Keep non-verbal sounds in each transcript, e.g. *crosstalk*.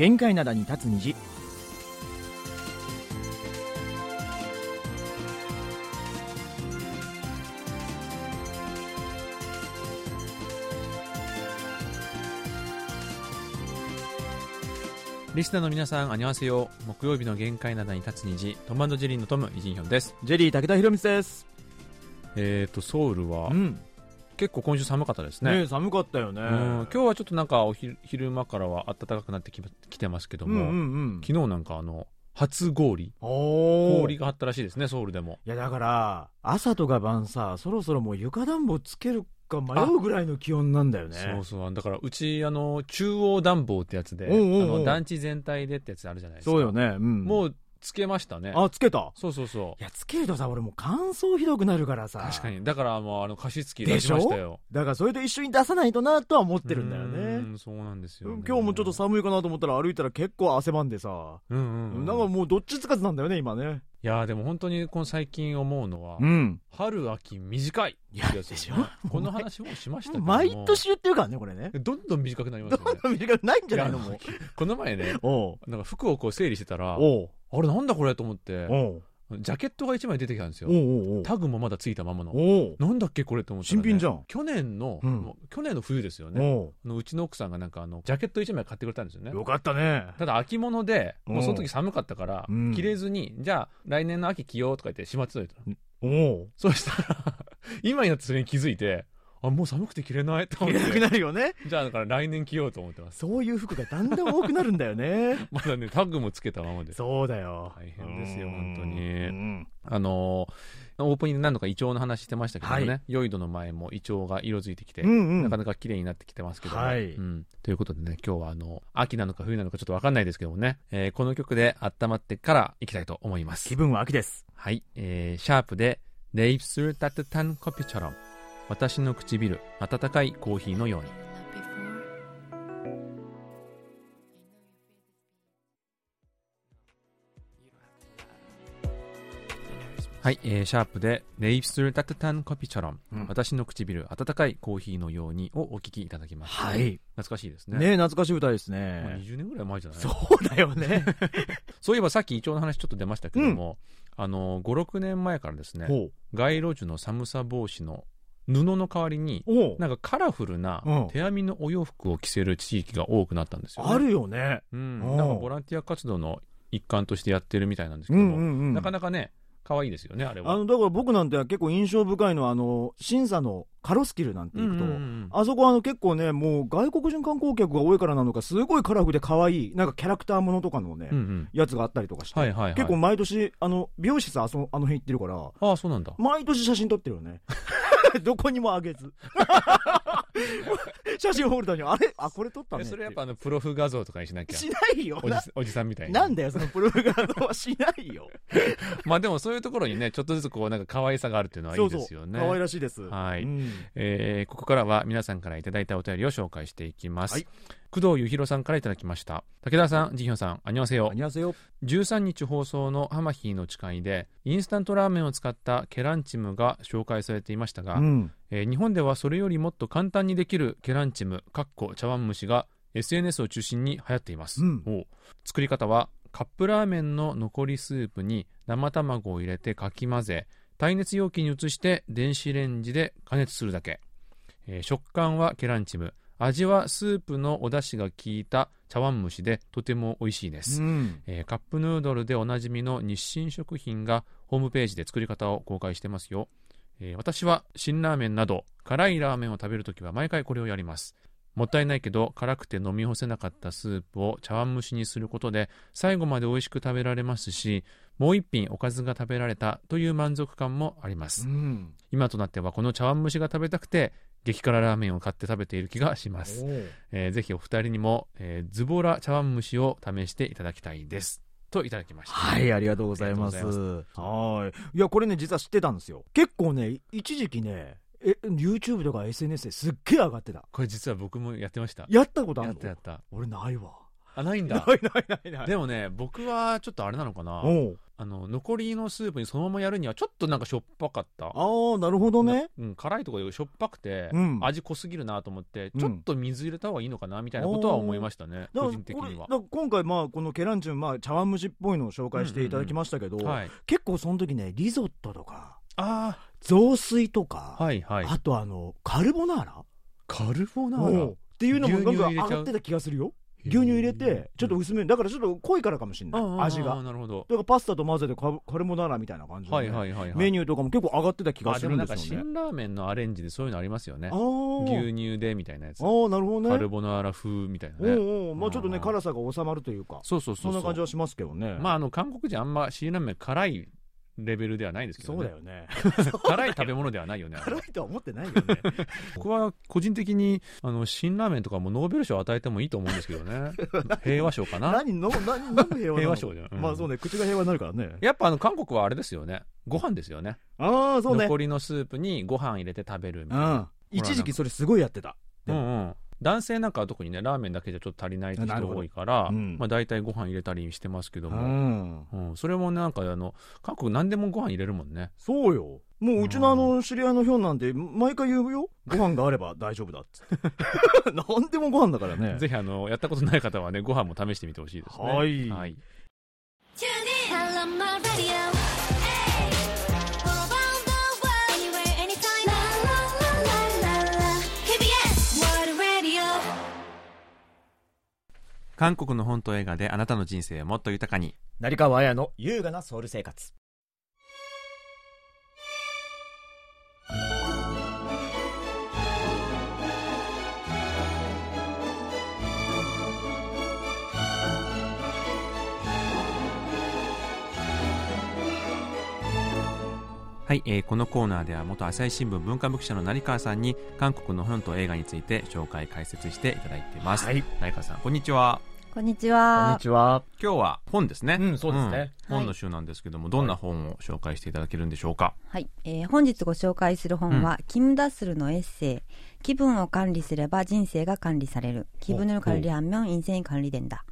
限界灘に立つ虹リスナーの皆さん、あにわせよ。木曜日の限界などに立つ虹、トムジェリーのトム、イジンヒョンです。ジェリー武田博光ですえーと、ソウルは、ん結構今週寒かったですね。ね寒かったよね。うん。今日はちょっとなんかお昼昼間からは暖かくなってききてますけども、うんうんうん。昨日なんかあの、初氷、氷があったらしいですね、ソウルでも。いやだから朝とか晩さそろそろもう床暖房つけるか迷うぐらいの気温なんだよね。そうそう。だから、うち、あの、中央暖房ってやつで、おうおうおうあの、団地全体でってやつあるじゃないですか。そうよね、うん、もう、つけましたね。あつけた？そうそうそう。いやつけるとさ俺もう乾燥ひどくなるからさ。確かに。だから、もう、あの、加湿器出しましたよ。だからそれと一緒に出さないとなとは思ってるんだようねんそうなんですよ、ね。今日もちょっと寒いかなと思ったら歩いたら結構汗ばんでさ、うんうん、うん。なんかもうどっちつかずなんだよね今ね。いやーでも本当にこの最近思うのは、ん。春秋短いいやでしょ？この話もしましたけども。毎年言ってるからねこれね。どんどん短くなりますよね。短くないんじゃないのもう。この前ねなんか服をこう整理してたらあれなんだこれと思って。ジャケットが1枚出てきたんですよ。おうおうタグもまだついたままの。なんだっけこれと思ったら、ね、新品じゃん。去年の、うん。去年の冬ですよね。おあのうちの奥さんがなんかあのジャケット1枚買ってくれたんですよね。うよかったね。ただ秋物でうん。もうその時寒かったからうん。着れずにじゃあ来年の秋着ようとか言ってしまってたのおう。そしたら、*laughs* 今になってそれに気づいて、あ、もう寒くて着れないと思っ着れなくて。なるよね。じゃあだから来年着ようと思ってます。そういう服がだんだん多くなるんだよね。*laughs* まだね、タグもつけたままで。す。そうだよ。大変ですようん。本当に。うん。あのーオープニングで何度かイチョウの話してましたけどね、はい。度の前もイチョウが色づいてきて、うんうん。なかなか綺麗になってきてますけども、はい。うん。ということでね、今日はあの、秋なのか冬なのかちょっとわかんないですけどもね、えーこの曲で温まってからいきたいと思います。気。分は秋です。はい、えー、シャープで、レイプスルタトタンコピチャロン。私の唇、温かいコーヒーのように。はい、えー、シャープで、レイプスルタトタンコピチャロン。うん私の唇、温かいコーヒーのようにをお聞きいただきました。はい懐かしいですね。ね懐かしい歌ですまあ、ね20年ぐらい前じゃない？そうだよね *laughs* そういえばさっきイチョウの話ちょっと出ましたけども、あの、5、6年前からですね、ほ街路樹の寒さ防止の布の代わりに、なんかカラフルなうん手編みのお洋服を着せる地域が多くなったんですよ、ね。あるよねうん。うんなんかボランティア活動の一環としてやってるみたいなんですけうども、んうんうんなかなかね、可愛いですよね、あれは。あのだから僕なんて結構印象深いのはあの審査のカロスキルなんて行くと、うんうんうん。あそこはあの結構ねもう外国人観光客が多いからなのかすごいカラフルで可愛いなんかキャラクターものとかのね、うんうん。やつがあったりとかして、はいはいはい。結構毎年あの美容室あそあの辺行ってるからああ、そうなんだ。毎年写真撮ってるよね。*laughs* どこにもあげず。*laughs* 写真ホルダーに。あれ？あこれ撮ったねえそれやっぱあの、プロフ画像とかにしなきゃ。しないよ。なおじおじさんみたいに。なんだよそのプログラムはしないよ。*laughs* まあでもそういうところにね、ちょっとずつこう、なんか可愛さがあるっていうのはいいですよね。可愛らしいです。はい。うんえーここからは皆さんからいただいたお便りを紹介していきます。はい工藤ゆひろさんからいただきました。武田さん、ジヒョンさん、あにわせよあ。にわせよ13日放送のハマヒーの誓いで、インスタントラーメンを使ったケランチムが紹介されていましたが、うんえー日本ではそれよりもっと簡単にできるケランチム、かっこ茶碗蒸しが SNS を中心に流行っています。うん作り方は、カップラーメンの残りスープに生卵を入れてかき混ぜ、耐熱容器に移して電子レンジで加熱するだけ。えー食感はケランチム、味はスープのお出汁が効いた茶碗蒸しでとても美味しいです。うんえーカップヌードルでおなじみの日清食品がホームページで作り方を公開してますよ。えー私は辛ラーメンなど辛いラーメンを食べるときは毎回これをやります。もったいないけど辛くて飲み干せなかったスープを茶碗蒸しにすることで最後まで美味しく食べられますし、もう一品おかずが食べられたという満足感もあります。うん今となってはこの茶碗蒸しが食べたくて激辛ラーメンを買って食べている気がします。えーぜひお二人にも、えーズボラ茶碗蒸しを試していただきたいです。といただきました。はい、ありがとうございます。はい。いや、これね、実は知ってたんですよ。結構ね、一時期ね、え、YouTube とか SNS ですっげえ上がってた。これ実は僕もやってました。やったことあやるのったやった。俺ないわ。あないんだ。ないないないない。でもね僕はちょっとあれなのかな。あの残りのスープにそのままやるにはちょっとなんかしょっぱかった。ああなるほどね。うん、辛いところでしょっぱくて、うん。味濃すぎるなと思って、うん。ちょっと水入れた方がいいのかなみたいなことは思いましたね、個人的には。今回まあこのケランチュンまあ茶碗蒸しっぽいのを紹介していただきましたけど、はい、結構その時ねリゾットとかあ雑炊とか、あ、はいはい。あとあのカルボナーラ？カルボナーラ？っていうのもなんか上がってた気がするよ。牛乳入れてちょっと薄めだからちょっと濃いからかもしれない。味あが。あなるほど。だからパスタと混ぜてカカルボナーラみたいな感じでね、はいはい。メニューとかも結構上がってた気がするんあでもなんかですよね辛ラーメンのアレンジでそういうのありますよね。牛乳でみたいなやつ。あーなるほどね。カルボナーラ風みたいなおね。うおう。まあちょっとねうん辛さが収まるというか。そうそうそうそう。そんな感じはしますけどね。まああの韓国人あんま辛ラーメン辛いレベルではないですけどね。そうだよね *laughs* 辛い食べ物ではないよね。辛いとは思ってないよね *laughs* 僕は個人的にあの辛ラーメンとかもノーベル賞を与えてもいいと思うんですけどね。*laughs* 平和賞かな。何の何何の平和平和賞じゃんうんまあそうね口が平和になるからねやっぱあの韓国はあれですよね。ご飯ですよね。ああそうね残りのスープにご飯入れて食べるみたいな。うん一時期それすごいやってたうんうん。男性なんかは特にね、ラーメンだけじゃちょっと足りないって人が多いから、うん。まあ大体ご飯入れたりしてますけどうも、ん。うん、それもなんかあの、韓国何でもご飯入れるもんね。そうよ。もううちのあの知り合いのヒョンなんて毎回言うよ。ご飯があれば大丈夫だっつって。*laughs* 何でもご飯だからね。ぜひあの、やったことない方はね、ご飯も試してみてほしいですね。はい。はい。韓国の本と映画であなたの人生をもっと豊かに。成川綾の優雅なソウル生活はい、えーこのコーナーでは元朝日新聞文化部記者の成川さんに韓国の本と映画について紹介解説していただいています。はい成川さん、こんにちは。こんにちこんはに。ちは今日は本ですね。うんそうですねん本の週なんですけども、どんな本を紹介していただけるんでしょうか。はい、えー本日ご紹介する本は、キム・ダッスルのエッセイ、気分を管理すれば人生が管理される。気分を管理하면 인생이管理된다。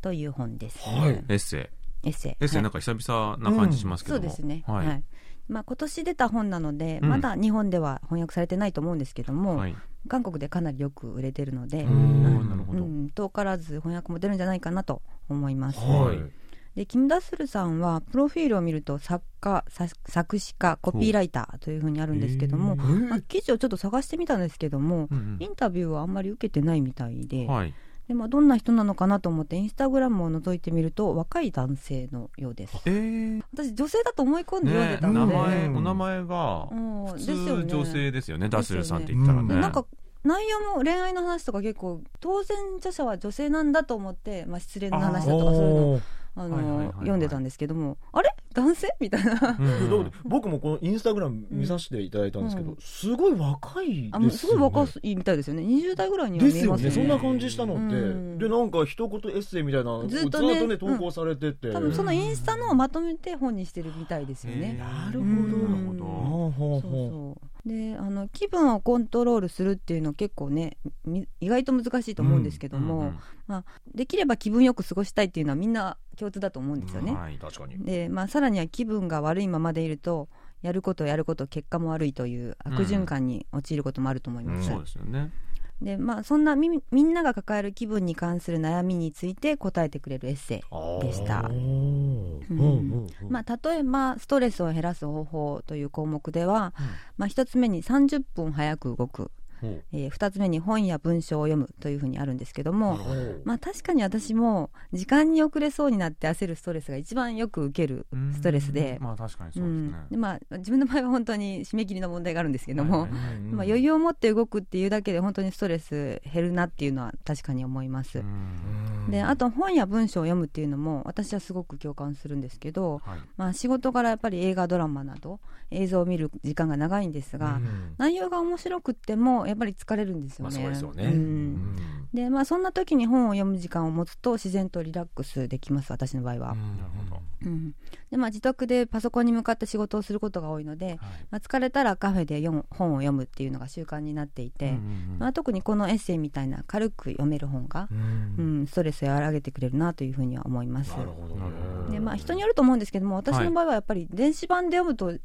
という本です。はいエッセイ。エッセイ。エッセイなんか久々な感じしますけそども。うですね。ははいい。まあ、今年出た本なので、うんまだ日本では翻訳されてないと思うんですけども、はい。 韓国でかなりよく売れてるので。うん、遠からず翻訳も出るんじゃないかなと思います。はい。でキム・ダッスルさんはプロフィールを見ると作家さ作詞家コピーライターというふうにあるんですけども、まあ、記事をちょっと探してみたんですけども、うん。インタビューはあんまり受けてないみたいで,、はい。でまあ、どんな人なのかなと思ってインスタグラムを覗いてみると若い男性のようです。えー、私女性だと思い込んで読んでねたので、名前、うん。お名前が、うん普ですよね通女性ですよね、ダッスルさんって言ったらね。ですよねなんか内容も恋愛の話とか結構当然著者は女性なんだと思って、まあ、失恋の話だとかそういうのあの、はいはいはいはい。読んでたんですけどもあれ？男性？みたいな。うん僕もこのインスタグラム見させていただいたんですけど、うん。すごい若いですよね。すごい若いみたいですよね20代ぐらいには見えますよね。ね。そんな感じしたのって、うん。でなんか一言エッセイみたいなずっとずっとねね投稿されてて、多分そのインスタのをまとめて本にしてるみたいですよね。なるほど。うん。なるほど。そうほそうであの気分をコントロールするっていうの結構ねみ意外と難しいと思うんですけども、うんうんできれば気分よく過ごしたいっていうのはみんな共通だと思うんですよね。はい。確かにで、まあ、さらには気分が悪いままでいるとやることやること結果も悪いという悪循環に陥ることもあると思います。そうですよね。でまあ、そんなみみんなが抱える気分に関する悩みについて答えてくれるエッセイでした。例えばストレスを減らす方法という項目では、まあ、1つ目に30分早く動く、え2つ目に本や文章を読むというふうにあるんですけども、まあ、確かに私も時間に遅れそうになって焦るストレスが一番よく受けるストレスで。まあ確かにうそうですねん。でまあ、自分の場合は本当に締め切りの問題があるんですけども、*laughs* まあ、余裕を持って動くっていうだけで本当にストレス減るなっていうのは確かに思います。うんであと本や文章を読むっていうのも私はすごく共感するんですけど、はい。まあ、仕事からやっぱり映画ドラマなど映像を見る時間が長いんですが、うん内容が面白くってもやっぱり疲れるんですよね。まあそうですよね、ううんんでまあそんな時に本を読む時間を持つと自然とリラックスできます私の場合は、なるほど。うん。でまあ、自宅でパソコンに向かって仕事をすることが多いので、まあ、疲れたらカフェで読む本を読むっていうのが習慣になっていて、まあ、特にこのエッセイみたいな軽く読める本が、うん、ストレスを和らげてくれるなというふうには思います。なるほどなるほでまあ、人によると思うんですけども私の場合はやっぱり電子版で読むとやっ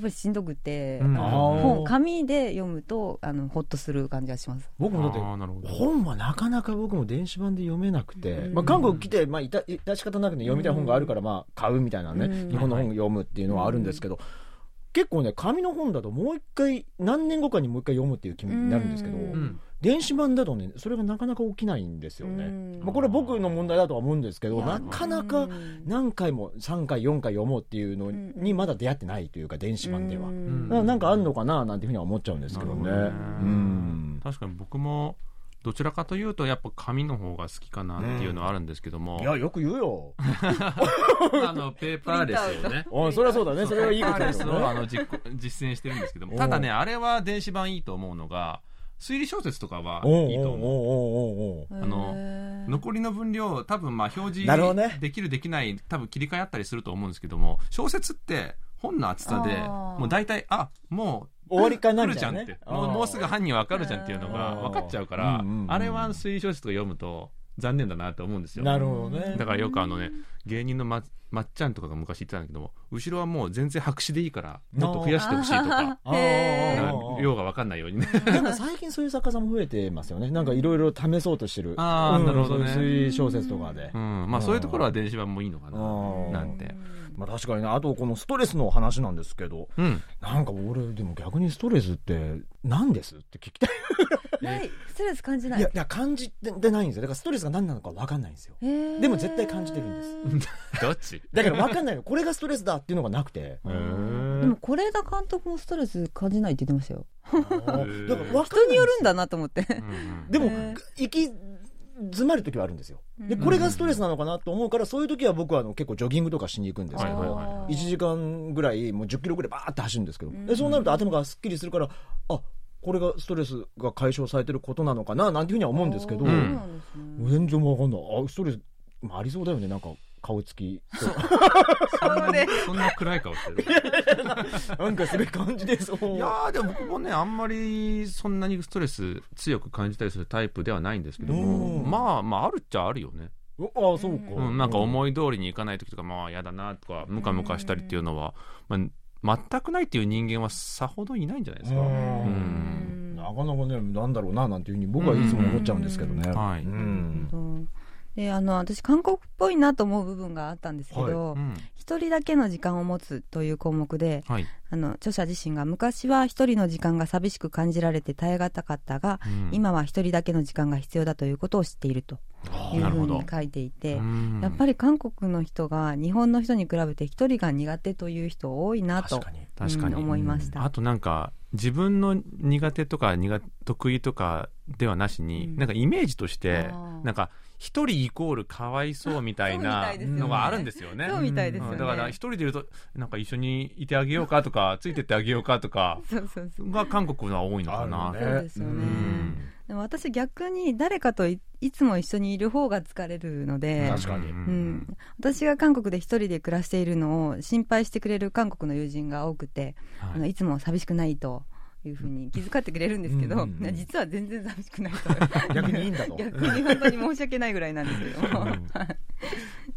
ぱりしんどくて、うん。あの本紙で読むとあのほっとする感じがします。僕もだってあーなるほど。本はなかなか僕も電子版で読めなくて、うん。まあ、韓国来て、まあ、いたいた仕方なくね読みたい本があるから、まあ、買うみたいなね、うん。日本の本読むっていうのはあるんですけど、結構ね紙の本だともう一回何年後かにもう一回読むっていう気になるんですけど。電子版だとねそれがなかなか起きないんですよね、うん。まあ、これは僕の問題だとは思うんですけどなかなかうん。何回も3回4回読もうっていうのにまだ出会ってないというか電子版では、なんかあんのかななんていうふうには思っちゃうんですけどね。どね。うん。確かに僕も、どちらかというと、やっぱ紙の方が好きかなっていうのはあるんですけども、いやよく言うよ。*laughs* あの、ペーパーレスをね。お *laughs* いそれはそうだね。それはいいことですよね。あの実行実践してるんですけども、ただね、あれは電子版いいと思うのが、推理小説とかはいいと思う。あの残りの分量、多分まあ表示できるできない、多分切り替えあったりすると思うんですけども、小説って本の厚さで、もう大体、あ、もう、終わりかなるじゃんって。もうもうすぐ犯人わかるじゃんっていうのが分かっちゃうからうんうんうん、あれは推理小説とか読むと残念だなと思うんですよ。なるほどね。だからよくあのね、芸人のままっちゃんとかが昔言ってたんだけども、後ろはもう全然白紙でいいから、もっと増やしてほしいとか、量が分かんないようにね。*laughs* なんか最近そういう作家さんも増えてますよね。なんかいろいろ試そうとしてる。あーうんなるほどねそういう小説とかでう。ん、まあそういうところは電子版もいいのかな、うんなんて。まあ確かにね、あとこのストレスの話なんですけど、うん。なんか俺でも逆にストレスって何ですって聞きたい。*laughs* ないストレス感じないいや、いや感じてないんですよ。だからストレスが何なのか分かんないんですよ。でも絶対感じてるんです。*laughs* どっち？だから分かんないの。これがストレスだっていうのがなくて。へでーも是枝監督もストレス感じないって言ってましたよ。だから人によるんだなと思って。でも行き詰まる時はあるんですよ。で、これがストレスなのかなと思うから、そういう時は僕はあの結構ジョギングとかしに行くんですけど、はいはいはい。1時間ぐらい、もう10キロぐらいバーって走るんですけど、ん。でそうなると頭がすっきりするから、あこれがストレスが解消されてることなのかななんていうふうには思うんですけど、全然わかんない。あ、ストレス、まあ、ありそうだよね、なんか顔つき。そんなにそんな暗い顔してる。なんかすごい感じでそう。いやーでも僕もねあんまりそんなにストレス強く感じたりするタイプではないんですけどもうん。まあまああるっちゃあるよね、ああ、そうか。うん、なんか思い通りにいかない時とかまあ嫌だなとかムカムカしたりっていうのは、まあ、全くないっていう人間はさほどいないんじゃないですか、ううん。んなかなかね、なんだろうな、なんていうふうに僕はいつも思っちゃうんですけどね。うん。はい。うんであの私韓国っぽいなと思う部分があったんですけどうん。一、人だけの時間を持つという項目ではい。あの著者自身が昔は一人の時間が寂しく感じられて耐え難かったが、うん。今は一人だけの時間が必要だということを知っているというふうに書いていて、うんやっぱり韓国の人が日本の人に比べて一人が苦手という人多いなと確かに。うん。思いました。あとなんか自分の苦手とか苦得意とかではなしに、うん。なんかイメージとしてなんか一人イコールかわいそうみたいそうみなのがあるんですよね。そうみたいですよね。うん。だから一人でいるとなんか一緒にいてあげようかとかついてってあげようかとかそうそうそう。が韓国のは多いのかな。そうですよね。うん。でも私逆に誰かといいつも一緒にいる方が疲れるので、確かに。ううんん、私が韓国で一人で暮らしているのを心配してくれる韓国の友人が多くて、はい。あのいつも寂しくないというふうに気遣ってくれるんですけど、うんうんうん。実は全然寂しくないと。*laughs* 逆にいいんだと。*laughs* 逆に本当に申し訳ないぐらいなんですけど。も、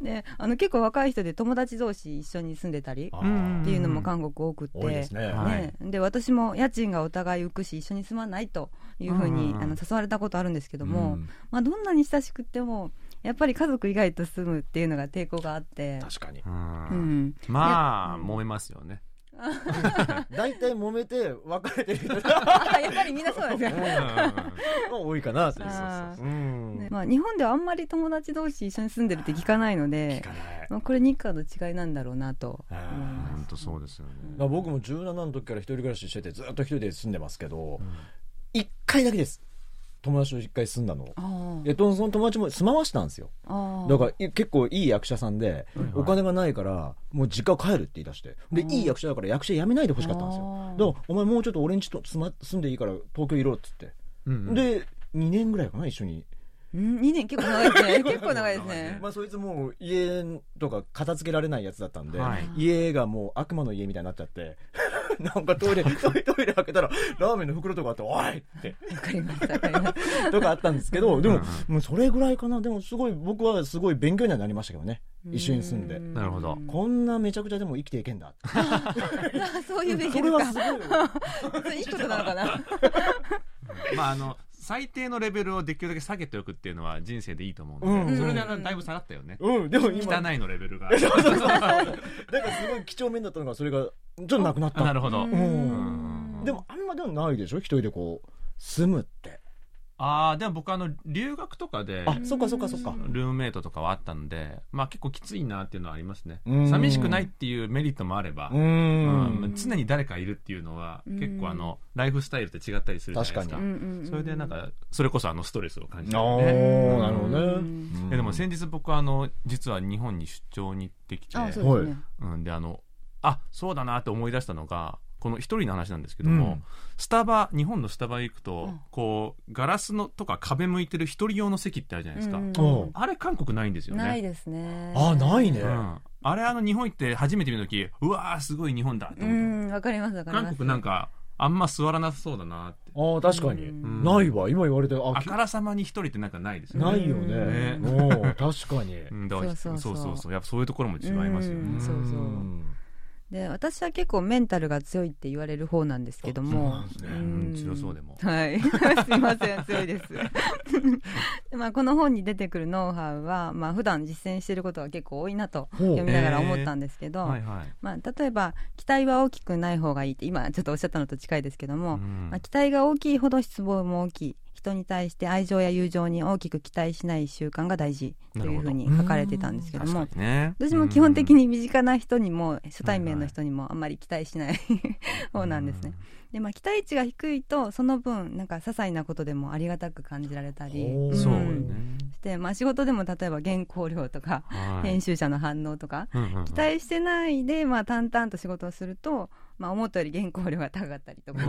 であの結構若い人で友達同士一緒に住んでたりっていうのも韓国多くって、多いですね。はい。ね、で私も家賃がお互い浮くし一緒に住まないというふうに、あの誘われたことあるんですけども、うん。まあ、どんなに親しくてもやっぱり家族以外と住むっていうのが抵抗があって、確かに。うん。うん、まあ、うん。揉めますよね。*laughs* 大体揉めて別れてる人 *laughs* やっぱりみんなそうなん。ですよ、多いかな。そうあー。うん。ねまあ、日本ではあんまり友達同士一緒に住んでるって聞かないので聞かない。まあ、これ日韓の違いなんだろうなと思いま本当そうですよね。僕も17の時から一人暮らししててずっと一人で住んでますけど、一回だけです。友達と一回住んだの。すあえっと、その友達も住まわしたんですよ。あだからい結構いい役者さんで、お金がないから、もう実家帰るって言い出して。で、いい役者だから役者辞めないでほしかったんですよ。だから、お前もうちょっと俺んちと住ま住んでいいから東京いろっつって。うんうんで、2年ぐらいかな、一緒に。うん2年 *laughs* 結構長いですね。結構長いですね。まあそいつもう家とか片付けられないやつだったんで、はい。家がもう悪魔の家みたいになっちゃって *laughs* なんかトイレ *laughs* トイレ開けたらラーメンの袋とかあって「おい!」って。わかりますわかりますとかあったんですけどでもうん。もうそれぐらいかな。でもすごい僕はすごい勉強にはなりましたけどね。一緒に住んで。なるほど。こんなめちゃくちゃでも生きていけんだ。あそういう勉そ強れですはかすごいいいことなのかな。まああの最低のレベルをできるだけ下げておくっていうのは人生でいいと思ううん。ので、それであのだいぶ下がったよね、うん。でも今汚いのレベルが。*laughs* そうそうそう。だからすごい几帳面だったのがそれがちょっとなくなった。あなるほど、うん。うん。でもあんまでもないでしょ？一人でこう住むってああでも僕あの留学とかであそっかそっかそっか。ルームメイトとかはあったのでまあ結構きついなっていうのはありますね。うん。寂しくないっていうメリットもあれば、ううん。ん常に誰かいるっていうのはうん。結構あのライフスタイルって違ったりするじゃないですか。それでなんかそれこそあのストレスを感じたよね。なるほどね。でも先日僕はあの実は日本に出張に行ってきてあそうですね。うん、であのあそうだなって思い出したのがこの一人の話なんですけども、うん。スタバ日本のスタバ行くと、うん。こうガラスのとか壁向いてる一人用の席ってあるじゃないですか、うんあれ韓国ないんですよね。ないですね。あないね。うん、あれあの日本行って初めて見た時うわーすごい日本だとう思った、んわかりますわかります。韓国なんかあんま座らなさそうだなって。ああ確かに。うん。ないわ。今言われてああからさまに一人ってなんかないですよね。ないよね。ね。確かに。うんだからそうそうそう。そうそうそう。やっぱそういうところも違いますよね、うんそうそうんで私は結構メンタルが強いって言われる方なんですけども。あそうなんですね。うん強そうでも。はい。*laughs* すいません強いです。*laughs* でまあこの本に出てくるノウハウは、まあ普段実践していることが結構多いなと読みながら思ったんですけど、はいはい。まあ、例えば期待は大きくない方がいいって今ちょっとおっしゃったのと近いですけども、うん。まあ、期待が大きいほど失望も大きい人に対して愛情や友情に大きく期待しない習慣が大事というふうに書かれてたんですけどもね。私も基本的に身近な人にも初対面の人にもあんまり期待しない。*laughs* 方なんですね。でまあ期待値が低いとその分なんか些細なことでもありがたく感じられたり、おーそううんね。してまあ仕事でも例えば原稿料とかはい。編集者の反応とかうんうんうん。期待してないで、まあ、淡々と仕事をすると、まあ、思ったより原稿料が高かったりとか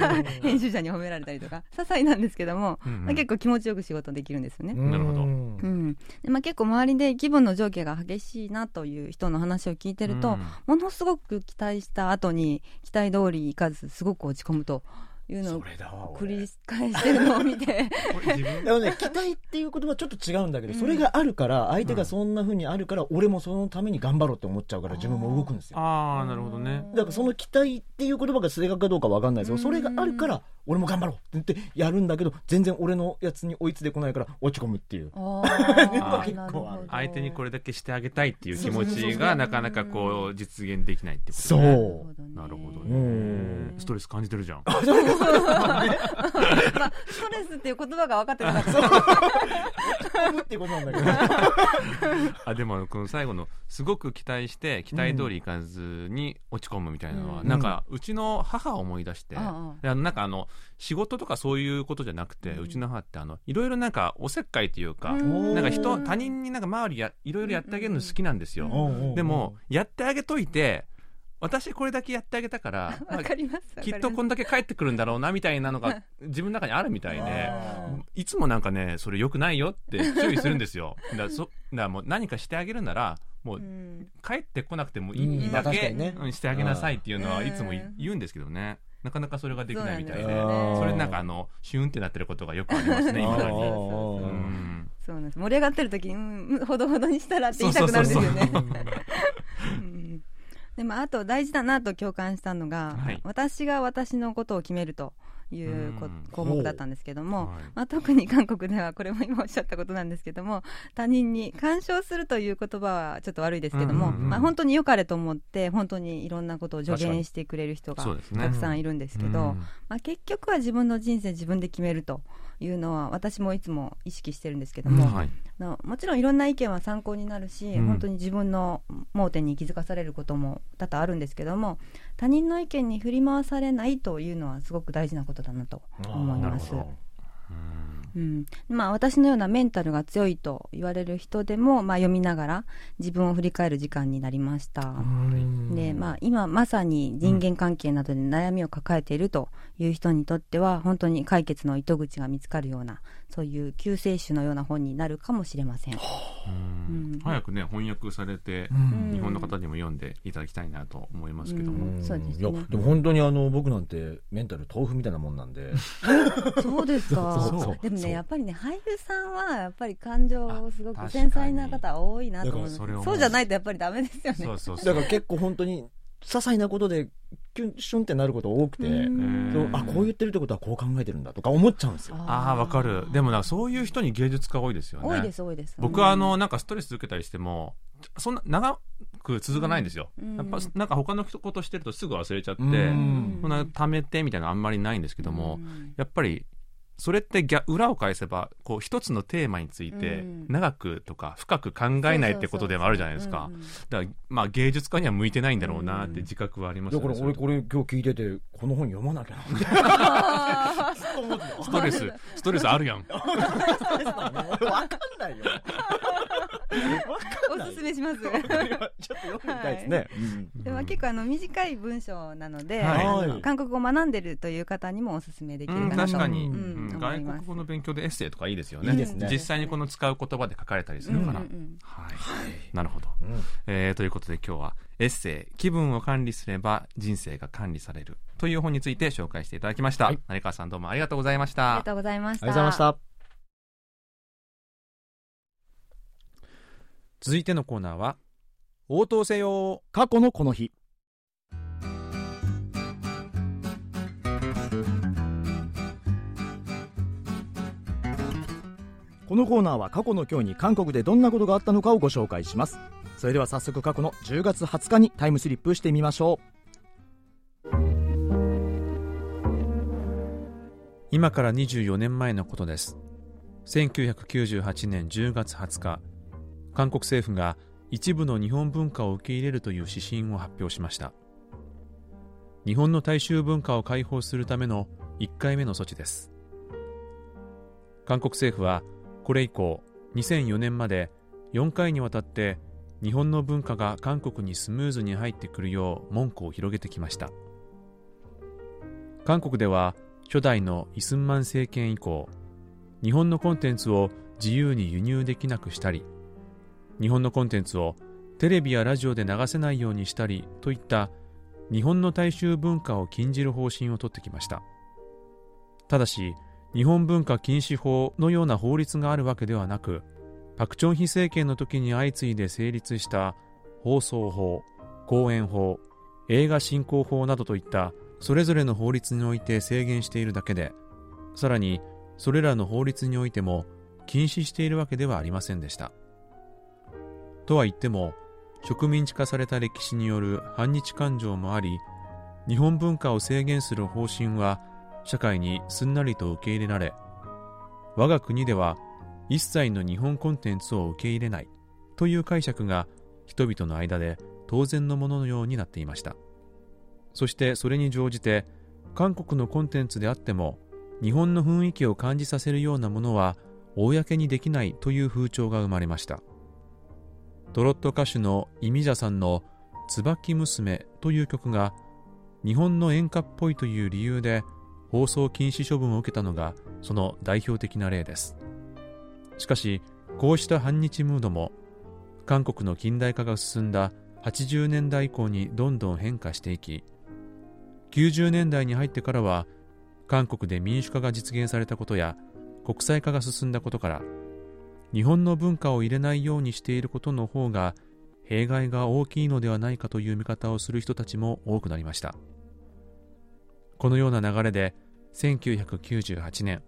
*laughs* 編集者に褒められたりとか些細なんですけども、うんうん。まあ、結構気持ちよく仕事できるんですよね。なるほど。うん。まあ、結構周りで気分の上下が激しいなという人の話を聞いてると、うん。ものすごく期待した後に期待通りいかずすごく落ち込むというのを繰俺。り返してるのを見て。これ自分。でもね、期待っていう言葉はちょっと違うんだけど、それがあるから、相手がそんな風にあるから、俺もそのために頑張ろうって思っちゃうから、自分も動くんですよ。ああなるほどね。だからその期待っていう言葉が正確かどうかわかんないですけど、それがあるから、俺も頑張ろうって言ってやるんだけど、全然俺のやつに追いついてこないから落ち込むっていう。*laughs* 相手にこれだけしてあげたいっていう気持ちがなかなかこう実現できないってことそねう。なるほどうね。ん。ストレス感じてるじゃん *laughs* まあ、ストレスっていう言葉が分かってなかった落っていうことなんだけど。*laughs* あでもこの最後のすごく期待して期待通りいかずに落ち込むみたいなのは、うん。なんかうちの母を思い出して、あであのなんかあの仕事とかそういうことじゃなくて、うちの母ってあのいろいろなんかおせっかいというか、うん。なんか人他人になんか周りやいろいろやってあげるの好きなんですよ、うん。でもやってあげといて私これだけやってあげたから、*laughs* まあわかります。きっとこんだけ帰ってくるんだろうなみたいなのが自分の中にあるみたいでいつもなんかねそれ良くないよって注意するんですよ。*laughs* だからそだからもう何かしてあげるならもううん。帰ってこなくてもいいだけしてあげなさいっていうのはうん。いつもい言うんですけどね。なかなかそれができないみたいで。そねそれなんかあのシュンってなってることがよくありますね今うんそうなんです。盛り上がってる時に、うん、ほどほどにしたらって言いたくなるんですよね。*laughs* うんでもあと大事だなと共感したのが、はい。私が私のことを決めるという項目だったんですけども、はい。まあ、特に韓国ではこれも今おっしゃったことなんですけども他人に干渉するという言葉はちょっと悪いですけども、うんうんうん。まあ、本当に良かれと思って本当にいろんなことを助言してくれる人がたくさんいるんですけど、うん。まあ、結局は自分の人生自分で決めるというのは私もいつも意識してるんですけども、はい。のもちろんいろんな意見は参考になるし、うん。本当に自分の盲点に気づかされることも多々あるんですけども他人の意見に振り回されないというのはすごく大事なことだなと思います。うん。まあ、私のようなメンタルが強いと言われる人でも、まあ、読みながら自分を振り返る時間になりました。でまあ、今まさに人間関係などで悩みを抱えているという人にとっては本当に解決の糸口が見つかるようなそういう救世主のような本になるかもしれません。うん。早くね翻訳されて、うん。日本の方にも読んでいただきたいなと思いますけども、うん。そうですね。いやでも本当にあの僕なんてメンタル豆腐みたいなもんなんで。*laughs* そうですか。そう。そう。でもねやっぱりね俳優さんはやっぱり感情をすごくあ繊細な方多いなと思う。そう。じゃないとやっぱりダメですよね。そうそうそうだから結構本当に些細なことでキュンシュンってなること多くてうん。そうあこう言ってるってことはこう考えてるんだとか思っちゃうんですよ。ああわかる。でもなんかそういう人に芸術家多いですよね。多いです多いです。僕はあのなんかストレス受けたりしてもそんな長く続かないんですよ、うん。やっぱなんか他のことしてるとすぐ忘れちゃって、うん。そんな貯めてみたいなのあんまりないんですけども、うん。やっぱりそれって逆裏を返せばこう一つのテーマについてうん。長くとか深く考えないってことでもあるじゃないですか。うんうんだからまあ芸術家には向いてないんだろうなって自覚はありますよね。だから俺こ。れ今日聞いててこの本読まなきゃな。*laughs* ストレスストレスあるやん。わかんないよ。おすすめします。ちょっと読んでみたいですね、うん。でも結構あの短い文章なので、はい。韓国語を学んでるという方にもおすすめできうんるかなと、確かに、うん。うん。思います外国語の勉強でエッセイとかいいですよね。いいですね。実際にこの使う言葉で書かれたりするから、うんうんうんはい、なるほど、うん。えーということで今日はエッセイ「気分を管理すれば人生が管理される」という本について紹介していただきました、はい。成川さんどうもありがとうございましたありがとうございました。ありがとうございました。続いてのコーナーは応答せよ過去のこの日このコーナーは過去の今日に韓国でどんなことがあったのかをご紹介します。それでは早速過去の10月20日にタイムスリップしてみましょう。今から24年前のことです。1998年10月20日韓国政府が一部の日本文化を受け入れるという指針を発表しました。日本の大衆文化を解放するための1回目の措置です。韓国政府はこれ以降2004年まで4回にわたって日本の文化が韓国にスムーズに入ってくるよう門戸を広げてきました。韓国では初代のイスンマン政権以降日本のコンテンツを自由に輸入できなくしたり日本のコンテンツをテレビやラジオで流せないようにしたりといった日本の大衆文化を禁じる方針を取ってきました。ただし日本文化禁止法のような法律があるわけではなくパク・チョンヒ政権の時に相次いで成立した放送法公演法映画振興法などといったそれぞれの法律において制限しているだけでさらにそれらの法律においても禁止しているわけではありませんでした。とは言っても植民地化された歴史による反日感情もあり日本文化を制限する方針は社会にすんなりと受け入れられ我が国では一切の日本コンテンツを受け入れないという解釈が人々の間で当然のもののようになっていました。そしてそれに乗じて韓国のコンテンツであっても日本の雰囲気を感じさせるようなものは公にできないという風潮が生まれました。トロット歌手のイミジャさんの「椿娘」という曲が日本の演歌っぽいという理由で放送禁止処分を受けたのがその代表的な例です。しかしこうした反日ムードも韓国の近代化が進んだ80年代以降にどんどん変化していき90年代に入ってからは韓国で民主化が実現されたことや国際化が進んだことから日本の文化を入れないようにしていることの方が弊害が大きいのではないかという見方をする人たちも多くなりました。このような流れで1998年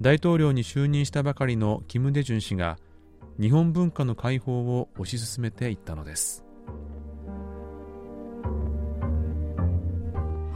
大統領に就任したばかりのキム・デジュン氏が日本文化の解放を推し進めていったのです。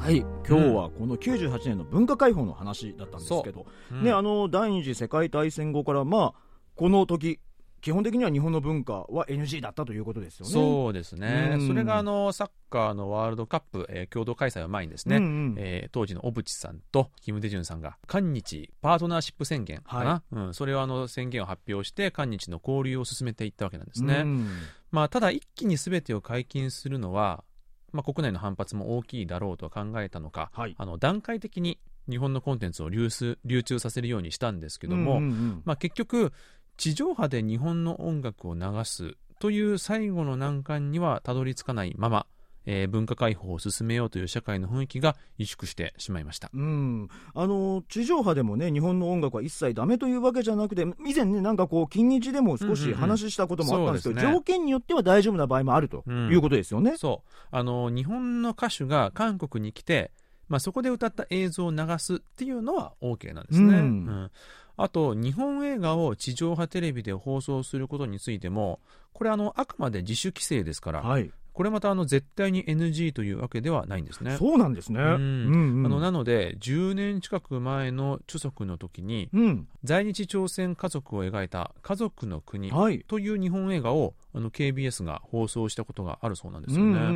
はい今日はこの98年の文化解放の話だったんですけど、ね、あの第二次世界大戦後からまあこの時基本的には日本の文化は NG だったということですよね。そうですね、うん。それがあのサッカーのワールドカップ、えー共同開催を前にですね、うんうん。えー当時の小渕さんとキム・デジュンさんが韓日パートナーシップ宣言かな、うん、それをあの宣言を発表して韓日の交流を進めていったわけなんですね、うん。まあ、ただ一気に全てを解禁するのは、まあ、国内の反発も大きいだろうと考えたのか、はい。あの段階的に日本のコンテンツを流出流通させるようにしたんですけども、うんうんうん。まあ、結局地上波で日本の音楽を流すという最後の難関にはたどり着かないまま、えー文化開放を進めようという社会の雰囲気が萎縮してしまいました。うん、あの地上波でもね日本の音楽は一切ダメというわけじゃなくて以前ねなんかこう近日でも少しうんうんうん。話したこともあったんですけど、そうですね。条件によっては大丈夫な場合もあるとうん。いうことですよね。そう。あの日本の歌手が韓国に来て、まあ、そこで歌った映像を流すっていうのは OK なんですね、うん。うん。あと日本映画を地上波テレビで放送することについてもこれあのあくまで自主規制ですから、はい、これまたあの絶対に NG というわけではないんですね。そうなんですね。うん。うんうん。あのなので10年近く前の著足の時にうん。在日朝鮮家族を描いた「家族の国」はい。という日本映画をあの KBS が放送したことがあるそうなんですよね。うんうんうんう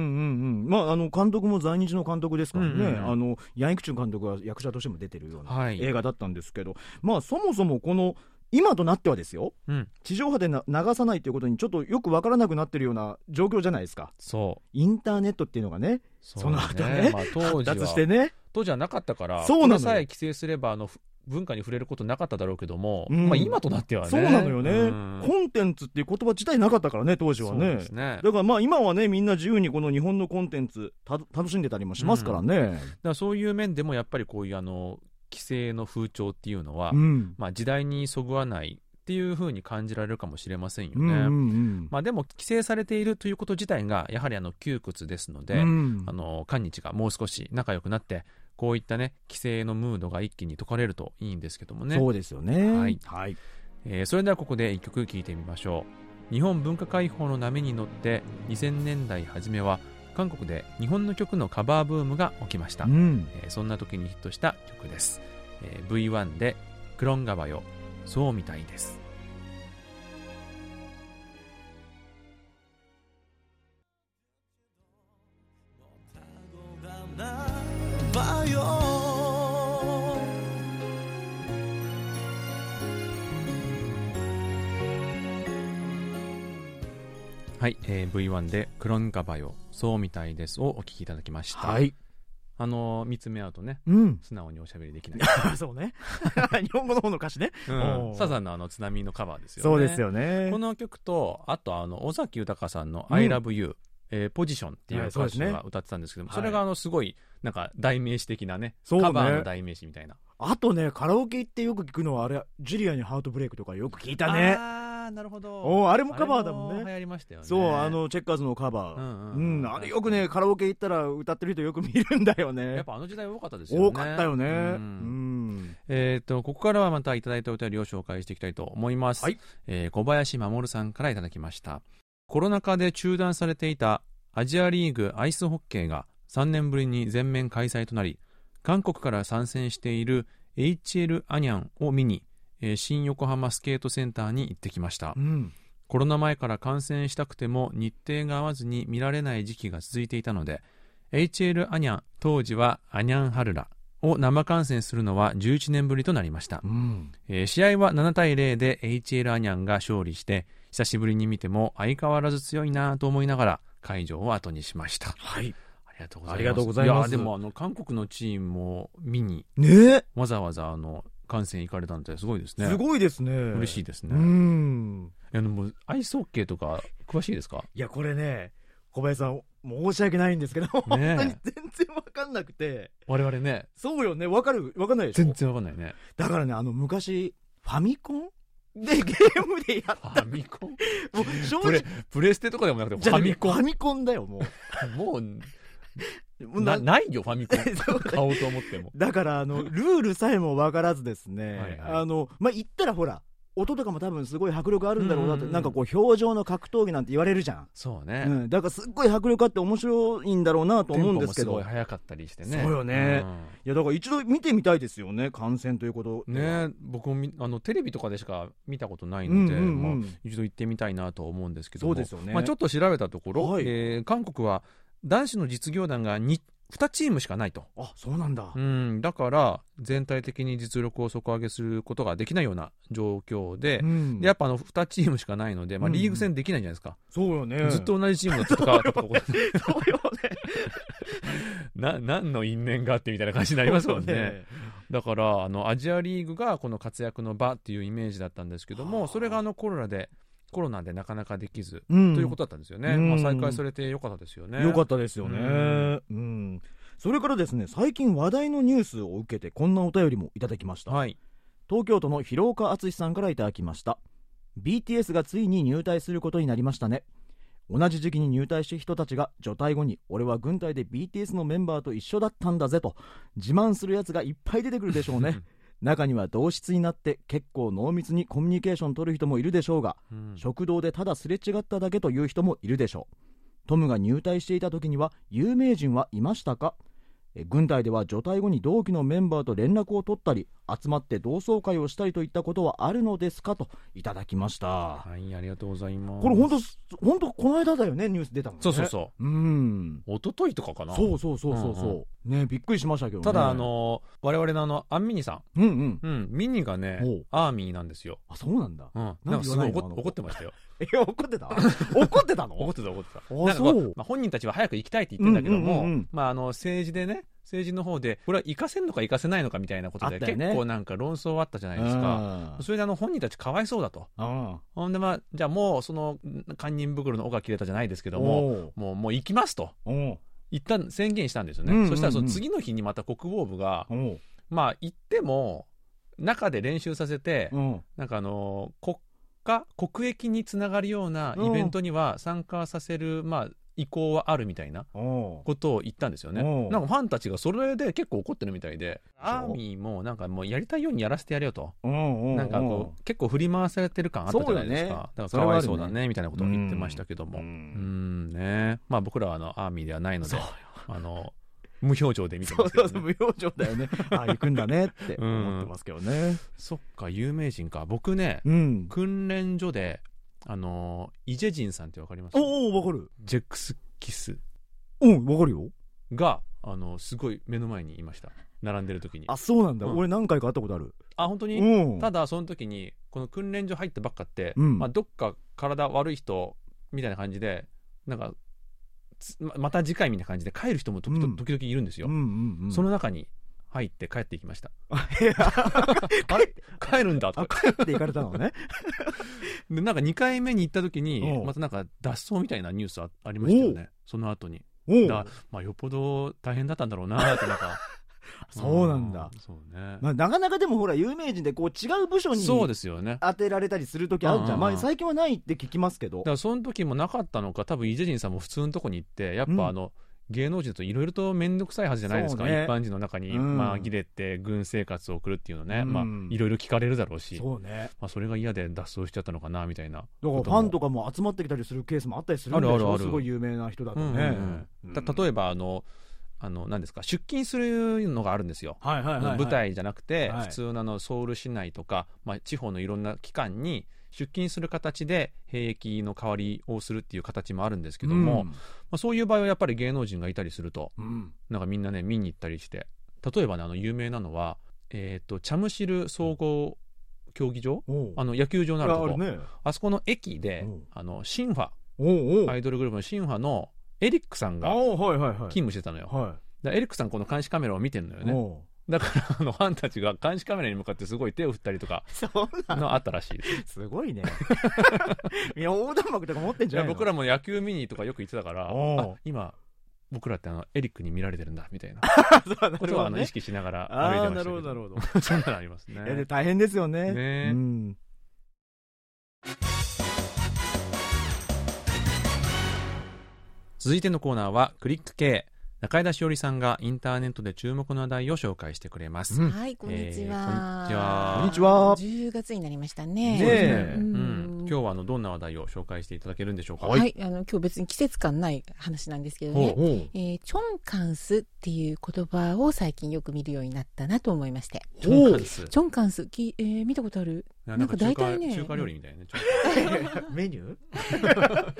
ん。まあ、あの監督も在日の監督ですからね、うんうんうん。あのヤンイクチュン監督が役者としても出てるようなはい。映画だったんですけど、まあ、そもそもこの今となってはですよ。うん、地上波でな流さないということにちょっとよくわからなくなってるような状況じゃないですか。そう。インターネットっていうのがねその後ねまあ、当時発は達してね。当時はなかったからそうなのさえ規制すればあのふ文化に触れることなかっただろうけども、うん。まあ、今となってはね。そうなのよね、うん。コンテンツっていう言葉自体なかったからね当時はね。ねだからまあ今はねみんな自由にこの日本のコンテンツた楽しんでたりもしますからね、だからそういう面でもやっぱりこういうあの規制の風潮っていうのは、うん。まあ、時代にそぐわないっていうふうに感じられるかもしれませんよね。うんうんうん。まあ、でも規制されているということ自体がやはりあの窮屈ですので、うん。あの韓日がもう少し仲良くなってこういったね規制のムードが一気に解かれるといいんですけどもね、そうですよね。はい。はい。えーそれではここで一曲聴いてみましょう。日本文化開放の波に乗って2000年代初めは韓国で日本の曲のカバーブームが起きました、うん。えーそんな時にヒットした曲です、えー V1 で「クロンガバよそうみたいです」はい、えー V1 で「クロンガバよそうみたいです」をお聴きいただきました、はい。あのー見つめ合うとねうん。素直におしゃべりできない、*laughs* そうね。*laughs* 日本語の方の歌詞ね。うん。サザンのあの津波のカバーですよね。そうですよね。この曲とあとあの尾崎豊さんの「うん。えーポジションっていう歌手が歌ってたんですけども、はい。それがあのすごいなんか代名詞的なねそうね。カバーの代名詞みたいな。あとねカラオケ行ってよく聞くのはあれジュリアにハートブレイクとかよく聞いたねああなるほど。おーあれもカバーだもんね。流行りましたよね。そうあのチェッカーズのカバー。うんうんううん。ん。あれよくねカラオケ行ったら歌ってる人よく見るんだよやねっぱあの時代多かったですよね。多かったよね。ううん。んえっ、とここからはまたいただいたお便りを紹介していきたいと思います、はい。えー小林守さんからいただきました。コロナ禍で中断されていたアジアリーグアイスホッケーが3年ぶりに全面開催となり韓国から参戦している HL アニャンを見に、えー新横浜スケートセンターに行ってきました。うん。コロナ前から観戦したくても日程が合わずに見られない時期が続いていたので HL アニャン当時はアニャンハルラを生観戦するのは11年ぶりとなりました、うん。えー試合は7対0で HL アニャンが勝利して久しぶりに見ても相変わらず強いなと思いながら会場を後にしました。はい。ありがとうございます。います。やでもあの韓国のチームも見にね。わざわざあの観戦行かれたんてすごいですね。すごいですね。嬉しいですね、ういんやでもアイスホッケーとか詳しいですか？いやこれね小林さん申し訳ないんですけど本当に全然わかんなくて。我々ね。そうよね。わかる？わかんないでしょ？全然わかんないね。だからねあの昔ファミコンでゲームでやっファミコン？もう正プレ直プレステとかでもなくてファミコン？ファミコンだよもう。*laughs* もうななないよファミコン。*laughs* 買おうと思っても。だからあの *laughs* ルールさえも分からずですね、はいはい。あのまあ言ったらほら音とかも多分すごい迫力あるんだろうなって、うん。うんうんなんかこう表情の格闘技なんて言われるじゃん、そうね、うん、だからすっごい迫力あって面白いんだろうなと思うんですけど。テンポもすごい速かったりしてね。そうよね。いやだから一度見てみたいですよね観戦ということね僕もみあのテレビとかでしか見たことないので、うんうんうん。まあ、一度行ってみたいなと思うんですけども。そうですよね。まあ、ちょっと調べたところ、はい。えー韓国は男子の実業団が 2, 2チームしかないと、あそうなんだ、うん、だから全体的に実力を底上げすることができないような状況で,、うん。でやっぱあの2チームしかないので、まあ、うん。うんリーグ戦できないじゃないですか、そうよね。ずっと同じチームと戦うとこそうよね。*laughs* な何の因縁があってみたいな感じになりますもんね。だからあのアジアリーグがこの活躍の場っていうイメージだったんですけども、はあ。それがあのコロナでコロナでなかなかできず、うん。ということだったんですよね、うん。まあ、再開されてよかったですよね。よかったですよね、ううん。それからですね最近話題のニュースを受けてこんなお便りもいただきました、はい。東京都の広岡敦さんからいただきました。BTS がついに入隊することになりましたね。同じ時期に入隊した人たちが除隊後に俺は軍隊で BTS のメンバーと一緒だったんだぜと自慢するやつがいっぱい出てくるでしょうね *laughs* 中には同室になって結構濃密にコミュニケーション取る人もいるでしょうがうん。食堂でただすれ違っただけという人もいるでしょう。トムが入隊していた時には有名人はいましたか？え軍隊では除隊後に同期のメンバーと連絡を取ったり集まって同窓会をしたりといったことはあるのですか？といただきました。はいありがとうございます。これ本当本当この間だよねニュース出たのね。そうそうそう。うん。う一昨日とかかな。そうそうそうそうそう、ねびっくりしましたけどね。ただあの我々のあのアンミニさうんうん。ん、うん、ミニがねアーミーなんですよ、あそうなんだ。うん、ななんんかすごい怒ってましたよえ怒ってた？怒ってたの？怒ってた怒ってた。あそう。まあ、本人たちは早く行きたいって言ってんだけども、うんうんうん。うんまあ、あの政治でね政治の方でこれは行かせんのか行かせないのかみたいなことで、結構なんか論争あったじゃないですか。それであの本人たちかわいそうだと。うんほんでまあじゃあもうその堪忍袋の尾が切れたじゃないですけどももうもう行きますと。一旦宣言したんですよね、うんうんうん。そしたらその次の日にまた国防部が、まあ行っても中で練習させて、うん。なんかあの国家国益につながるようなイベントには参加させる、まあ、意向はあるみたいなことを言ったんですよね。なんかファンたちがそれで結構怒ってるみたいでアーミーもなんかもうやりたいようにやらせてやれよと。なんかこう結構振り回されてる感あったじゃないですか、だね。だからかわいそうだねみたいなことを言ってましたけども。ううん。んね。まあ僕らはあのアーミーではないのであの無表情で見てますね、そうそう無表情だよね。*laughs* ああ行くんだねって思ってますけどね。そっか有名人か。僕ねうん。訓練所であのイジェジンさんってわかります？おおわかる。ジェックスキス。うんわかるよ。があのすごい目の前にいました。並んでる時に。ああそうなんだ。うん。俺何回か会ったことある。本当に、うん。ただその時にこの訓練所入ったばっかって、うん。まあ、どっか体悪い人みたいな感じでなんかつままた次回みたいな感じで帰る人も時々,、うん。時々いるんですよ、うんうんうん。その中に入って帰っていきました。あ *laughs* れ？帰るんだと帰って行かれたのね。*laughs* でなんか2回目に行った時にう。んまたなんか脱走みたいなニュースあありましたよね。その後に。だまあよっぽど大変だったんだろうなってなんか *laughs* そうなんだ。うそうね、まあなかなかでもほら有名人でこう違う部署にそうですよね。当てられたりする時あるじゃうん。んうんうんまあ最近はないって聞きますけど。だからその時もなかったのか多分イジェジンさんも普通のとこに行ってやっうん。ぱあの、芸能人といろいろと面倒くさいはずじゃないですか、ね。一般人の中にうん。紛れて軍生活を送るっていうのね、うん。まあいろいろ聞かれるだろうし。そうね。まあ、それが嫌で脱走しちゃったのかなみたいな。だからファンとかも集まってきたりするケースもあったりするんでしょ？あるあるある。すごい有名な人だとうんうんねうん。た例えばあのあの何ですか？出勤するのがあるんですよ、はいはいはいはい。舞台じゃなくて、はい。普通のあのソウル市内とか、まあ、地方のいろんな機関に出勤する形で兵役の代わりをするっていう形もあるんですけども、まあ、そういう場合はやっぱり芸能人がいたりするとうん。うんなんかみんなね見に行ったりして例えばねあの有名なのは、えー、とチャムシル総合競技場？おう。あの野球場のあるとこ。あるね。あそこの駅でう。んあのシンファ。おうおう。アイドルグループのシンファのエリックさんが勤務してたのよ、はだからエリックさんこの監視カメラを見てるのよね。だからあのファンたちが監視カメラに向かってすごい手を振ったりとかの？のあったらしいです。すごいね。*laughs* いや横断幕とか持ってんいじゃない僕らも野球見にとかよく言ってたから今僕らってあのエリックに見られてるんだみたいな。*laughs* ことはあの意識しながら歩いてましたなるほどなるほど。*laughs* そんなのありますね。大変ですよね。ね。うん続いてのコーナーはクリック系。中枝しおりさんがインターネットで注目の話題を紹介してくれます、うん。はい、こんにちは。えーこんにちは。こんにちは。10月になりましたね。ね。え。ううんん、今日はあのどんな話題を紹介していただけるんでしょうか？はい、あの今日別に季節感ない話なんですけどね。ほうえーチョンカンスっていう言葉を最近よく見るようになったなと思いまして。チョンカンス。チョンカンス、きえー見たことある？なんか大体ね。中華料理みたいなね *laughs* メニュー？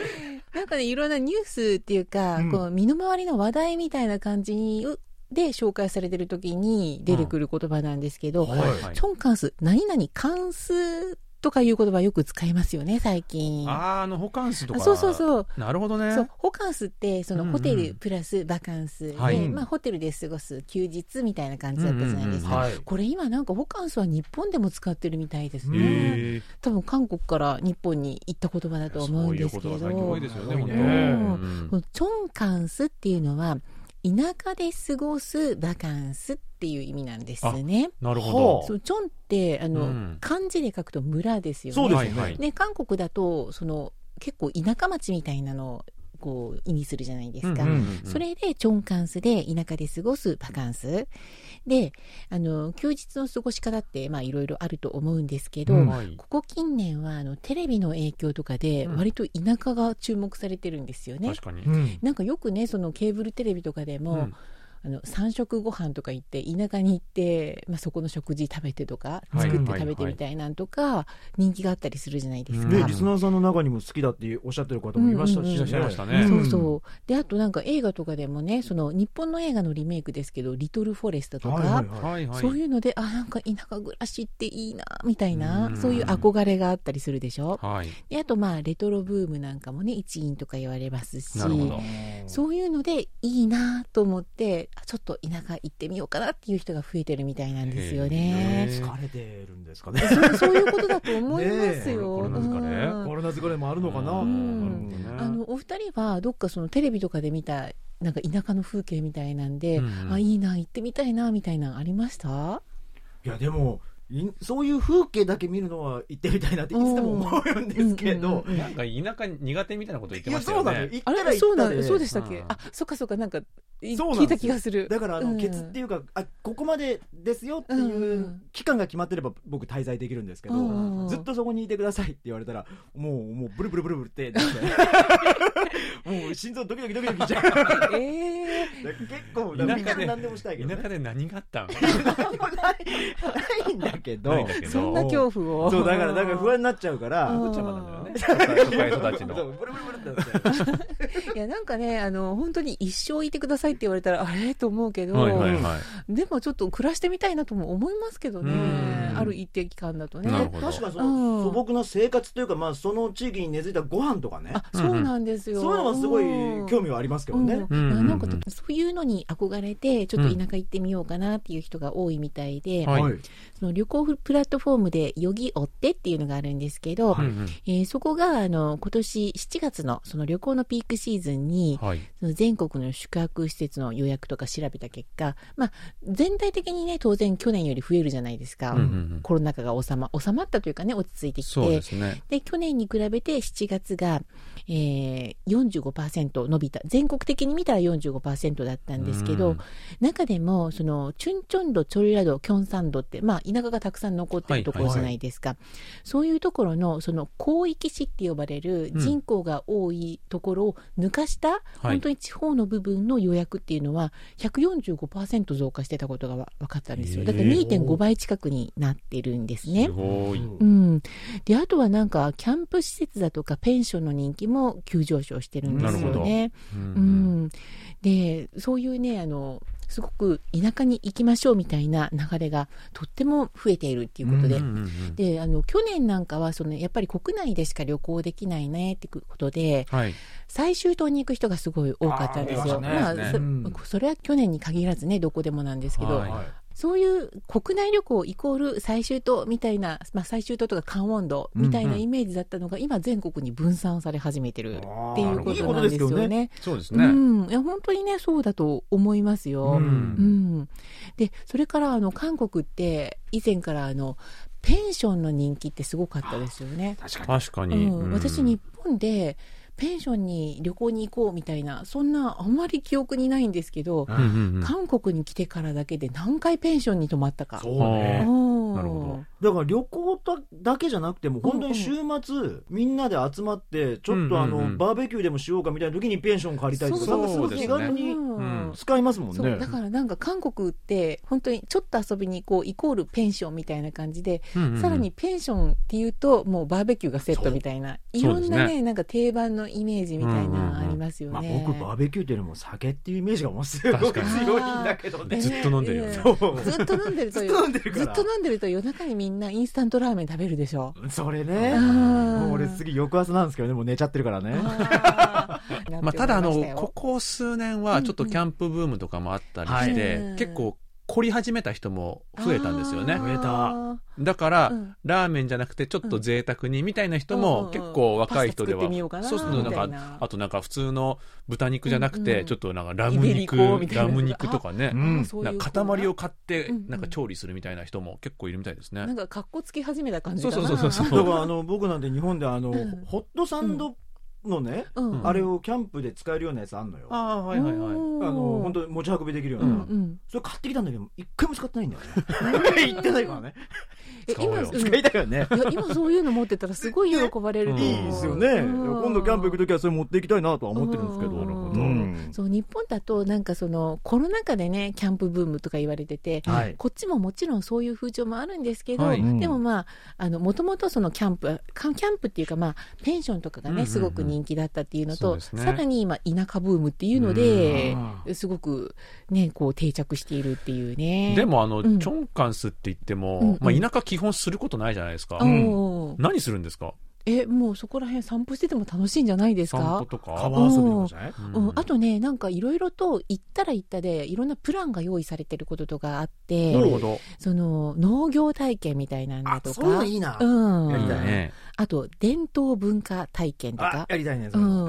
*laughs* なんかね、いろんなニュースっていうか、うん。こう身の回りの話題みたいな感じにうで紹介されてる時に出てくる言葉なんですけど、とはいはい。チョンカンス、何々関数とかいう言葉よく使いますよね、最近。あーあのホカンスとかあそうそうそう。なるほどねそう、ホカンスって、そのホテルプラスバカンスで、はいまあホテルで過ごす休日みたいな感じだったじゃないですか。はいこれ今なんかホカンスは日本でも使ってるみたいですね。多分韓国から日本に行った言葉だと思うんですけど。そういうことが最近多いですよねうんこのチョンカンスっていうのは、田舎で過ごすバカンスっていう意味なんですね。なるほほどそうチョンってあの、うん漢字で書くと村ですよね。そうですよね、はいはいで韓国だとその結構田舎町みたいなのをこう意味するじゃないですか。うんうんうんそれでチョンカンスで田舎で過ごすバカンス。であの休日の過ごし方ってまあいろいろあると思うんですけど、うん。はい。ここ近年はあのテレビの影響とかでうん。割と田舎が注目されてるんですよね。確かに。うん。なんかよくねそのケーブルテレビとかでも、うんあの三食ご飯とか行って田舎に行って、まあ、そこの食事食べてとかはい。作って食べてみたいなんとか人気があったりするじゃないですか。ね、リスナーさんの中にも好きだっておっしゃってる方もいましたし、うんうん。うん。いらっしゃいましたねそうそう。であとなんか映画とかでもねその日本の映画のリメイクですけど「リトル・フォレスト」とか、はいはいはい。そういうのであなんか田舎暮らしっていいなみたいなうん。そういう憧れがあったりするでしょ？はい。であとまあレトロブームなんかもね一因とか言われますしそういうのでいいなと思ってあちょっと田舎行ってみようかなっていう人が増えてるみたいなんですよね。疲れてるんですかね。そうそういうことだと思いますよ。コロナ疲れうん。コロナ疲れもあるのかな、あのお二人はどっかそのテレビとかで見たなんか田舎の風景みたいなんで、うんうん。あいいな行ってみたいなみたいなのありました？いやでもいそういう風景だけ見るのは行ってみたいなっていつでも思うんですけど、うんうんうんなんか田舎苦手みたいなこと言ってましたよそうなのよ。ねあ行ったられそうな行ったで。そうでしたっけ、うん。あそっかそっかなんか聞いた気がする。だからあの、うん。ケツっていうかあここまでですよっていう期間が決まってれば僕滞在できるんですけど、うんずっとそこにいてくださいって言われたらもうもうブルブルブルブルって *laughs* なってもう心臓ドキドキドキドキしちゃう *laughs* え結構田舎で何でもしたいけど、ね、田舎で何があったん？*laughs* 何もない。ないんだけどそんな恐怖を。そうだからだから不安になっちゃうから、うん。こっちゃまなんだよね。*laughs* 都会育ちの。ブルブルブルってなって *laughs* いやなんかねあの本当に一生いてくださいって言われたらあれ？と思うけど、はいはいはい。でもちょっと暮らしてみたいなとも思いますけどねうん。ある一定期間だとね。確かにそ素朴な生活というか、まあ、その地域に根付いたご飯とかね。あそうなんですよ、そういうのはすごい興味味はありますけどね、なんかそういうのに憧れてちょっと田舎行ってみようかなっていう人が多いみたいで、はい。その旅行プラットフォームで「よぎおって」っていうのがあるんですけど、うんうんえーそこがあの今年7月のその旅行のピークシーズンに、はい。その全国の宿泊施設の予約とか調べた結果、まあ、全体的にね当然去年より増えるじゃないですか、うんうんうん。コロナ禍が収ま収まったというかね落ち着いてきて。ですね。で去年に比べて7月が、えー、45%伸びた。全国的に見たら45%だったんですけど、うん。中でもそのチュンチョンドチョルラドキョンサンドって、まあ、田舎がたくさん残ってるところじゃないですか、そういうところのその広域市って呼ばれる人口が多いところを抜かした、本当に地方の部分の予約っていうのは145%増加してたことがわ分かったんですよ。だから2.5倍近くになってるんですね。す。うん、であとはなんかキャンプ施設だとかペンションの人気も急上昇してるんですよね。ううんん、でそういうねあのすごく田舎に行きましょうみたいな流れがとっても増えているっていうことで。うんうんうんであの去年なんかはそのやっぱり国内でしか旅行できないねってことではい。最終島に行く人がすごい多かったんですよ。あーまあね。そうん。それは去年に限らずねどこでもなんですけど、はいそういう国内旅行イコール最終島みたいな、まあ、最終島とか関温度みたいなイメージだったのが、今全国に分散され始めてるっていうことなんですよね。うそうですね。ん、いや本当にねそうだと思いますよ。ううん。んでそれからあの韓国って以前からあのペンションの人気ってすごかったですよね。確かに。うん、私日本でペンションに旅行に行こうみたいなそんなあんまり記憶にないんですけど、うんうんうん。韓国に来てからだけで何回ペンションに泊まったか。そうね。なるほだから旅行だだけじゃなくても本当に週末みんなで集まってちょっとあの、うんうんうん。バーベキューでもしようかみたいな時にペンション借りたりとかそうなんかすごい気軽にうん。うん使いますもんね。だからなんか韓国って本当にちょっと遊びに行こうイコールペンションみたいな感じで、うんうんうん。さらにペンションっていうともうバーベキューがセットみたいないろんなそうですねなんか定番のイメージみたいうんうんうん。なありますよまあ、ね。僕バーベキューっていうよりも酒っていうイメージがもうすごい確かに強いんだけどね。*laughs* ね *laughs* ずっと飲んでるよ。ねずっと飲んでると *laughs* ずっと飲んでる。からずっと飲んでると夜中にみんなインスタントラーメン食べるでしょ？それね。うんもう俺次翌朝なんですけどねもう寝ちゃってるからね。*laughs* まあ、ただあのここ数年はちょっとキャンプブームとかもあったりして、うん。結構凝り始めた人も増えたんですよね。増えた。だから、うん。ラーメンじゃなくてちょっと贅沢にみたいな人うんうんもうん。結構若い人では、パスタ作ってみようかなそうするとな。んかあとなんか普通の豚肉じゃなくて、うんうんちょっとなんかラム肉ラム肉とかね、うん。なんか塊を買ってうんうん。なんか調理するみたいな人も結構いるみたいですね、なんか格好つき始めた感じかな。そうそうそうそうだからあの僕なんて日本であの、うん。ホットサンドのね、うん。あれをキャンプで使えるようなやつあんのよ。あああはいはいはい。の本当に持ち運びできるよううな、んうん。それ買ってきたんだけど一回も使ってないんだよね。*laughs* 言ってないからね今うん。使いたいよね。いや今そういうの持ってたらすごい喜ばれるいいですよね、うん。今度キャンプ行くときはそれ持っていきたいなとは思ってるんですけど、うん。なるほど。うんそう日本だとなんかそのコロナ禍でねキャンプブームとか言われてて、はい。こっちももちろんそういう風潮もあるんですけど、はい。でもまああのもともとそのキャンプかキャンプっていうかまあペンションとかがね、すごく人気だったっていうのとさらに今田舎ブームっていうのでうすごくねこう定着しているっていうね。でもあの、うん。チョンカンスって言っても、まあ、田舎基本することないじゃないですか、何するんですか？えもうそこら辺散歩してても楽しいんじゃないです散か歩とか？川遊びとかじゃない？うん。うん、あとねなんかいろいろと行ったら行ったでいろんなプランが用意されてることとかあってなるほど、その農業体験みたいなのとか。あそういうのいいな、うん、やりたいね。あと伝統文化体験とあかやりたいねそれ、うん、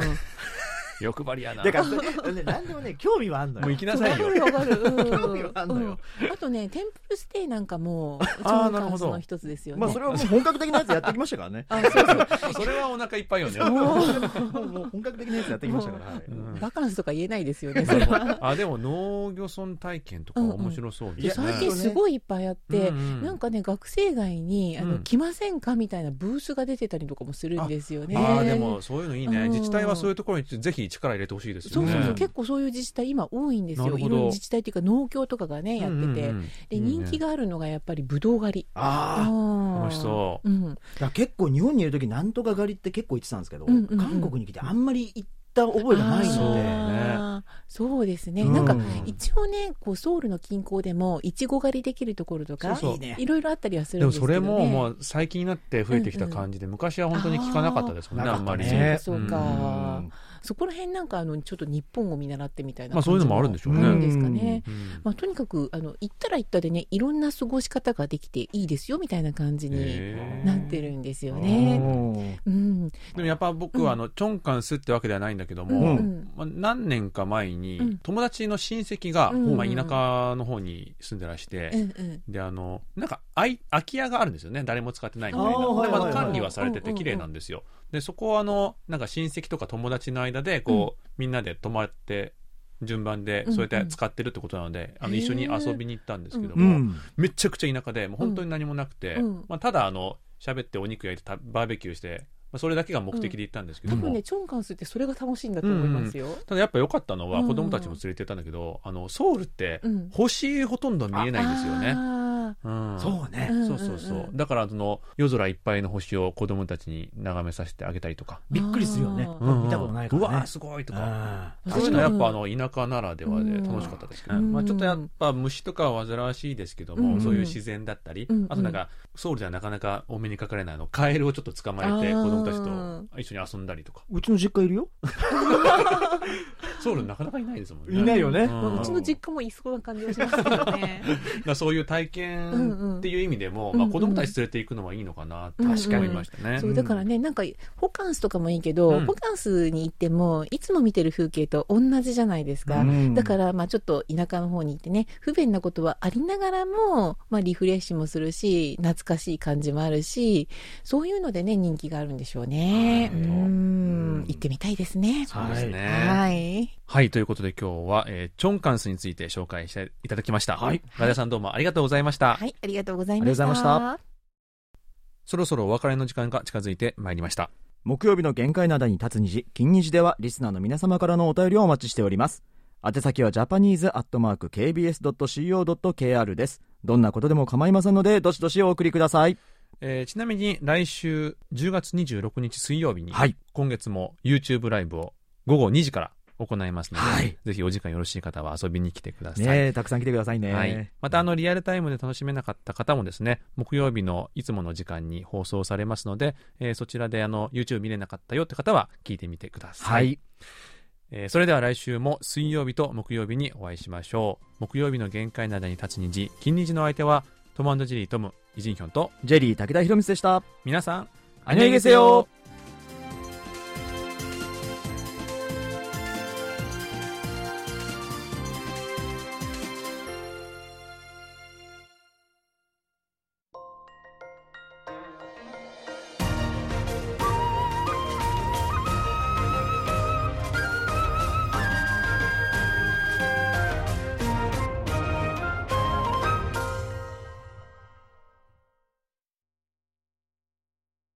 *laughs* 欲張りやな。だからね何でもね興味はあんのよ。もう行きなさいよ。わかるわかる、うん。興味はあんのよ。うん。あとねテンプルステイなんかもあー超なるほど。の一つですよね。まあそれはもう本格的なやつやってきましたからね。あそうそう。それはお腹いっぱいよね。もう。本格的なやつやってきましたから、バカンスとか言えないですよねそれは。あでも農業村体験とか面白そう。でですね、最近すごいいっぱいあって、なんかね学生街にあの、うん。来ませんかみたいなブースが出てたりとかもするんですよね。ああでもそういうのいいね、うん自治体はそういうところにぜひ力入れてほしいですよね。そうそうそう、ね結構そういう自治体今多いんですよ。なるほど。いろんな自治体っていうか農協とかがねやってて、うん。うんうんで人気があるのがやっぱりブドウ狩り。ああ楽しそう。うん。結構日本にいる時なんとか狩りって結構言ってたんですけど、うんうんうん。韓国に来てあんまり行った覚えがないので、そうですね、うん。なんか一応ねこうソウルの近郊でもいちご狩りできるところとかそうそう。いろいろあったりはするでもんですけど、ね、それももう最近になって増えてきた感じで、昔は本当に聞かなかったですもんねあんまり。ねそうか、うんそこら辺なんかあのちょっと日本を見習ってみたいなまあそういうのもあるんでしょうね。ですかね、うん。まあ、とにかくあの行ったら行ったでねいろんな過ごし方ができていいですよみたいな感じになってるんですよね。うん、でもやっぱ僕はあの、チョンカンスってわけではないんだけども、うんうん。まあ、何年か前にうん。友達の親戚が、うんまあ、田舎の方に住んでらして、うんうん。であのなんかあい空き家があるんですよね。誰も使ってないみたいな。ま管理はされてうんうんうんて綺麗なんですよでそこはあのなんか親戚とか友達の間でこう、みんなで泊まって順番でそうやって使ってるってことなので、あの一緒に遊びに行ったんですけども、うん。めちゃくちゃ田舎でもう本当に何もなくて、うん。まあ、ただあの喋ってお肉焼いてたバーベキューして、まあ、それだけが目的で行ったんですけども、多分ねチョンカンスってそれが楽しいんだと思いますよ。ただやっぱ良かったのはうん。子供たちも連れて行ったんだけど、あのソウルってうん。星ほとんど見えないんですよね。あうん。そうね、うんそうそうそう、うんう。んだからその夜空いっぱいの星を子供たちに眺めさせてあげたりとか、びっくりするよね。あー。うんうん。見たことないからね。うわーすごいとか。あーそういうのはやっぱあ私の田舎ならではで楽しかったですけど、うん。まあ、ちょっとやっぱ虫とかは煩わしいですけども、うんそういう自然だったり、うんあとなんかソウルではなかなかお目にかかれないあのカエルをちょっと捕まえて子供たちと一緒に遊んだりとか。うちの実家いるよ。ソウルなかなかいないですもんね。いないよね。うん。まあうちの実家もいそうな感じがしますけどね。*laughs* そういう体験っていう意味でも、うんうん。まあ、子供たち連れて行くのはいいのかなって思いましたね。そうだからね、なんかホカンスとかもいいけど、うん。ホカンスに行ってもいつも見てる風景と同じじゃないですか、うん。だからまあちょっと田舎の方に行ってね不便なことはありながらも、まあ、リフレッシュもするし懐かしい感じもあるしそういうのでね人気があるんでしょうねはいうん行ってみたいですねそうですね。はいはい、ということで今日は、えーチョンカンスについて紹介していただきました。はいガダさんどうもありがとうございました。はいありがとうございましたありがとうございまそろそろお別れの時間が近づいてまいりました。木曜日の限界灘に立つ虹、金虹ではリスナーの皆様からのお便りをお待ちしております。宛先はジャパニーズアットマーク KBS.CO.KR です。どんなことでも構いませんので、どしどしお送りください。えーちなみに来週10月26日水曜日に、はい今月も YouTube ライブを午後2時から行いますので、はいぜひお時間よろしい方は遊びに来てください。ねえ、たくさん来てくださいね。はい、またあのリアルタイムで楽しめなかった方もですね木曜日のいつもの時間に放送されますので、えーそちらであの YouTube 見れなかったよって方は聞いてみてください、はい。えーそれでは来週も水曜日と木曜日にお会いしましょう木曜日の限界などに立つ虹金虹の相手はトムジェリートム、イジンヒョンと、ジェリー武田博光でした。皆さん、あにげせよ